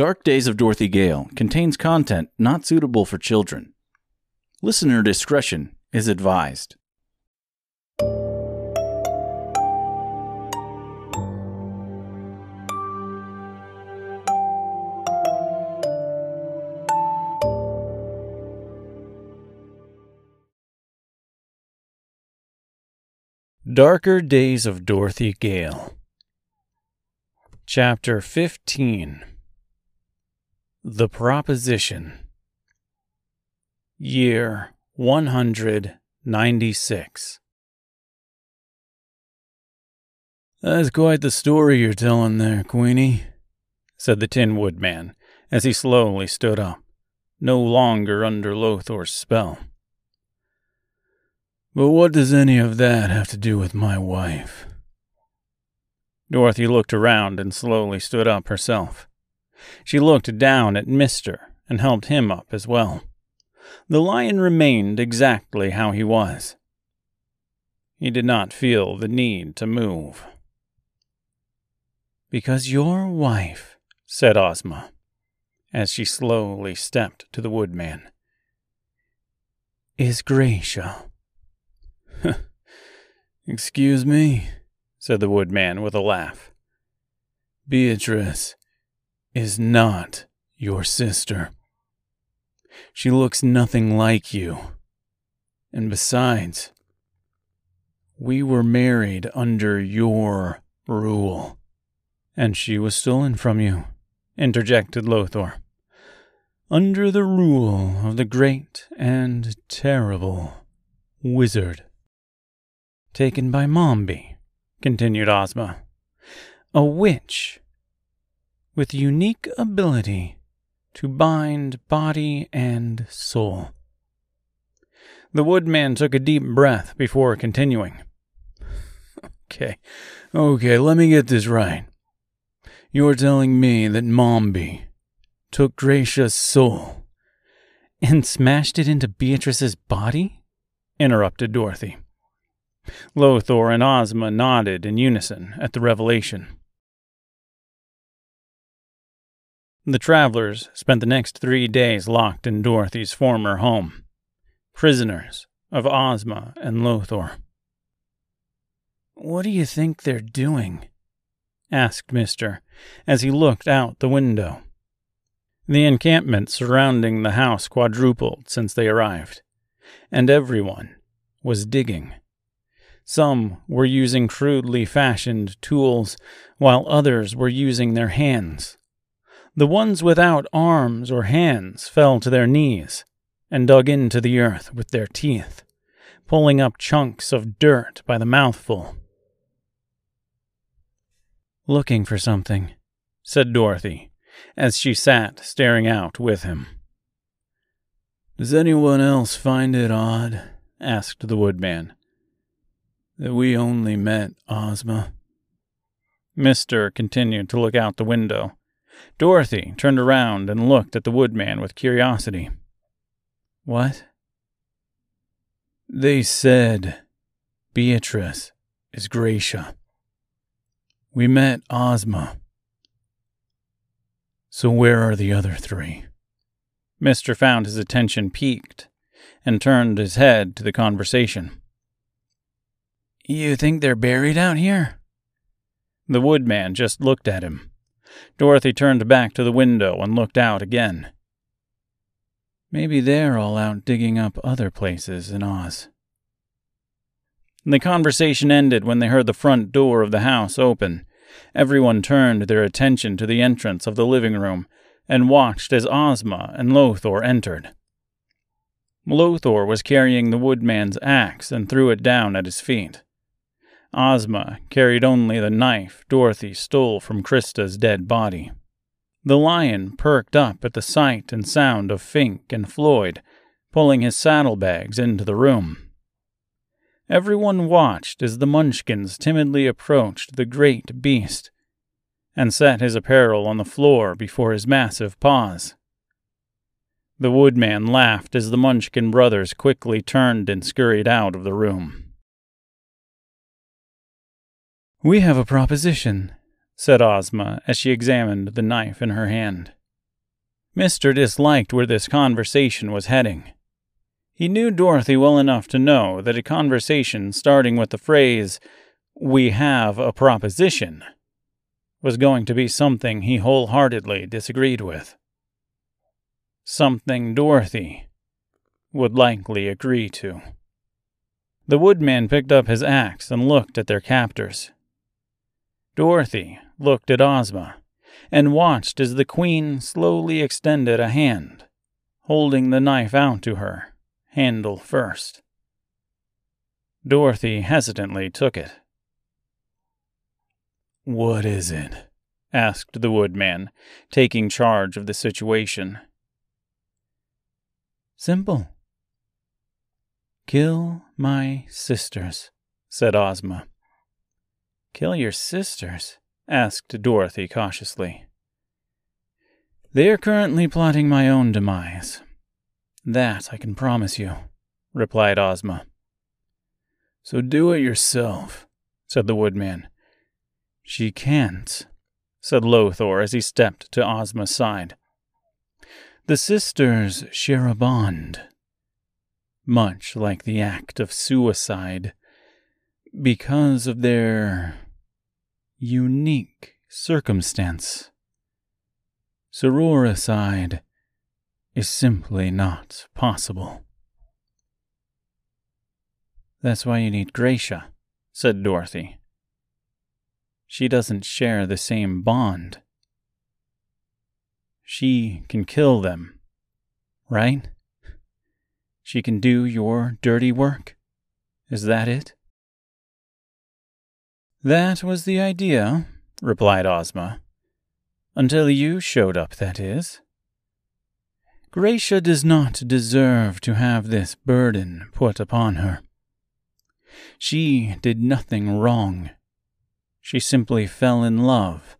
Dark Days of Dorothy Gale contains content not suitable for children. Listener discretion is advised. Darker Days of Dorothy Gale. Chapter 15 The Proposition. Year 196. That's quite the story you're telling there, Queenie, said the Tin Woodman as he slowly stood up, no longer under Lothor's spell. But what does any of that have to do with my wife? Dorothy looked around and slowly stood up herself. She looked down at Mister and helped him up as well. The lion remained exactly how he was. He did not feel the need to move. Because your wife, said Ozma, as she slowly stepped to the woodman, is Gracia. Excuse me, said the woodman with a laugh. Beatrice is not your sister. She looks nothing like you. And besides, we were married under your rule. And she was stolen from you, interjected Lothor. Under the rule of the great and terrible wizard taken by Mombi, continued Ozma. A witch with unique ability to bind body and soul. The woodman took a deep breath before continuing. Okay, okay, let me get this right. You're telling me that Mombi took Gracia's soul and smashed it into Beatrice's body? interrupted Dorothy. Lothor and Ozma nodded in unison at the revelation. The travelers spent the next three days locked in Dorothy's former home, prisoners of Ozma and Lothor. What do you think they're doing? asked Mister as he looked out the window. The encampment surrounding the house quadrupled since they arrived, and everyone was digging. Some were using crudely fashioned tools, while others were using their hands. The ones without arms or hands fell to their knees and dug into the earth with their teeth, pulling up chunks of dirt by the mouthful. Looking for something, said Dorothy, as she sat staring out with him. Does anyone else find it odd? asked the woodman that we only met Ozma. Mister continued to look out the window. Dorothy turned around and looked at the woodman with curiosity. What? They said Beatrice is Gracia. We met Ozma. So where are the other three? Mister found his attention piqued and turned his head to the conversation. You think they're buried out here? The woodman just looked at him. Dorothy turned back to the window and looked out again. Maybe they're all out digging up other places in Oz. The conversation ended when they heard the front door of the house open. Everyone turned their attention to the entrance of the living room and watched as Ozma and Lothor entered. Lothor was carrying the woodman's axe and threw it down at his feet. Ozma carried only the knife Dorothy stole from Krista's dead body. The lion perked up at the sight and sound of Fink and Floyd pulling his saddlebags into the room. Everyone watched as the Munchkins timidly approached the great beast and set his apparel on the floor before his massive paws. The woodman laughed as the Munchkin brothers quickly turned and scurried out of the room. We have a proposition, said Ozma as she examined the knife in her hand. Mister disliked where this conversation was heading. He knew Dorothy well enough to know that a conversation starting with the phrase, We have a proposition, was going to be something he wholeheartedly disagreed with. Something Dorothy would likely agree to. The woodman picked up his axe and looked at their captors. Dorothy looked at Ozma and watched as the queen slowly extended a hand, holding the knife out to her handle first. Dorothy hesitantly took it. What is it? asked the woodman, taking charge of the situation. Simple. Kill my sisters, said Ozma. Kill your sisters? asked Dorothy cautiously. They are currently plotting my own demise. That I can promise you, replied Ozma. So do it yourself, said the woodman. She can't, said Lothor as he stepped to Ozma's side. The sisters share a bond, much like the act of suicide, because of their unique circumstance. Sororicide is simply not possible. That's why you need Gracia, said Dorothy. She doesn't share the same bond. She can kill them, right? She can do your dirty work. Is that it? That was the idea, replied Ozma. Until you showed up, that is. Gracia does not deserve to have this burden put upon her. She did nothing wrong. She simply fell in love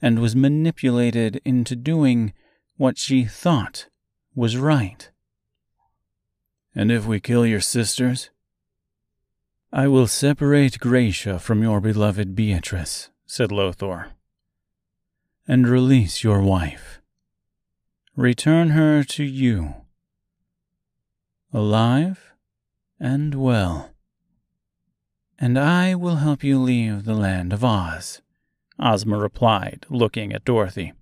and was manipulated into doing what she thought was right. And if we kill your sisters? I will separate Gracia from your beloved Beatrice, said Lothor, and release your wife return her to you, alive and well. And I will help you leave the land of Oz, Ozma replied, looking at Dorothy.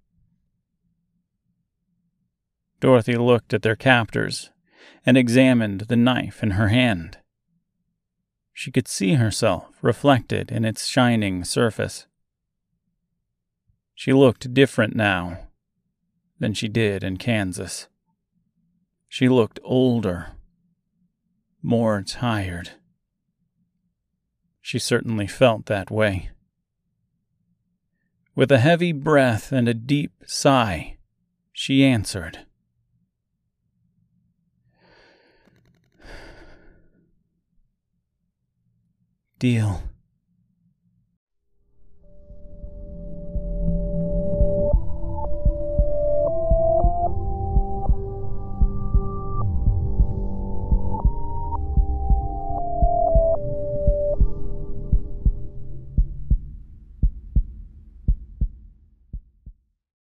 Dorothy looked at their captors and examined the knife in her hand. She could see herself reflected in its shining surface. She looked different now than she did in Kansas. She looked older, more tired. She certainly felt that way. With a heavy breath and a deep sigh, she answered. Deal.